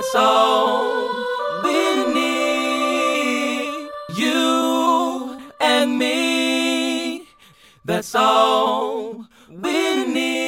That's all we need. You and me. That's all we need.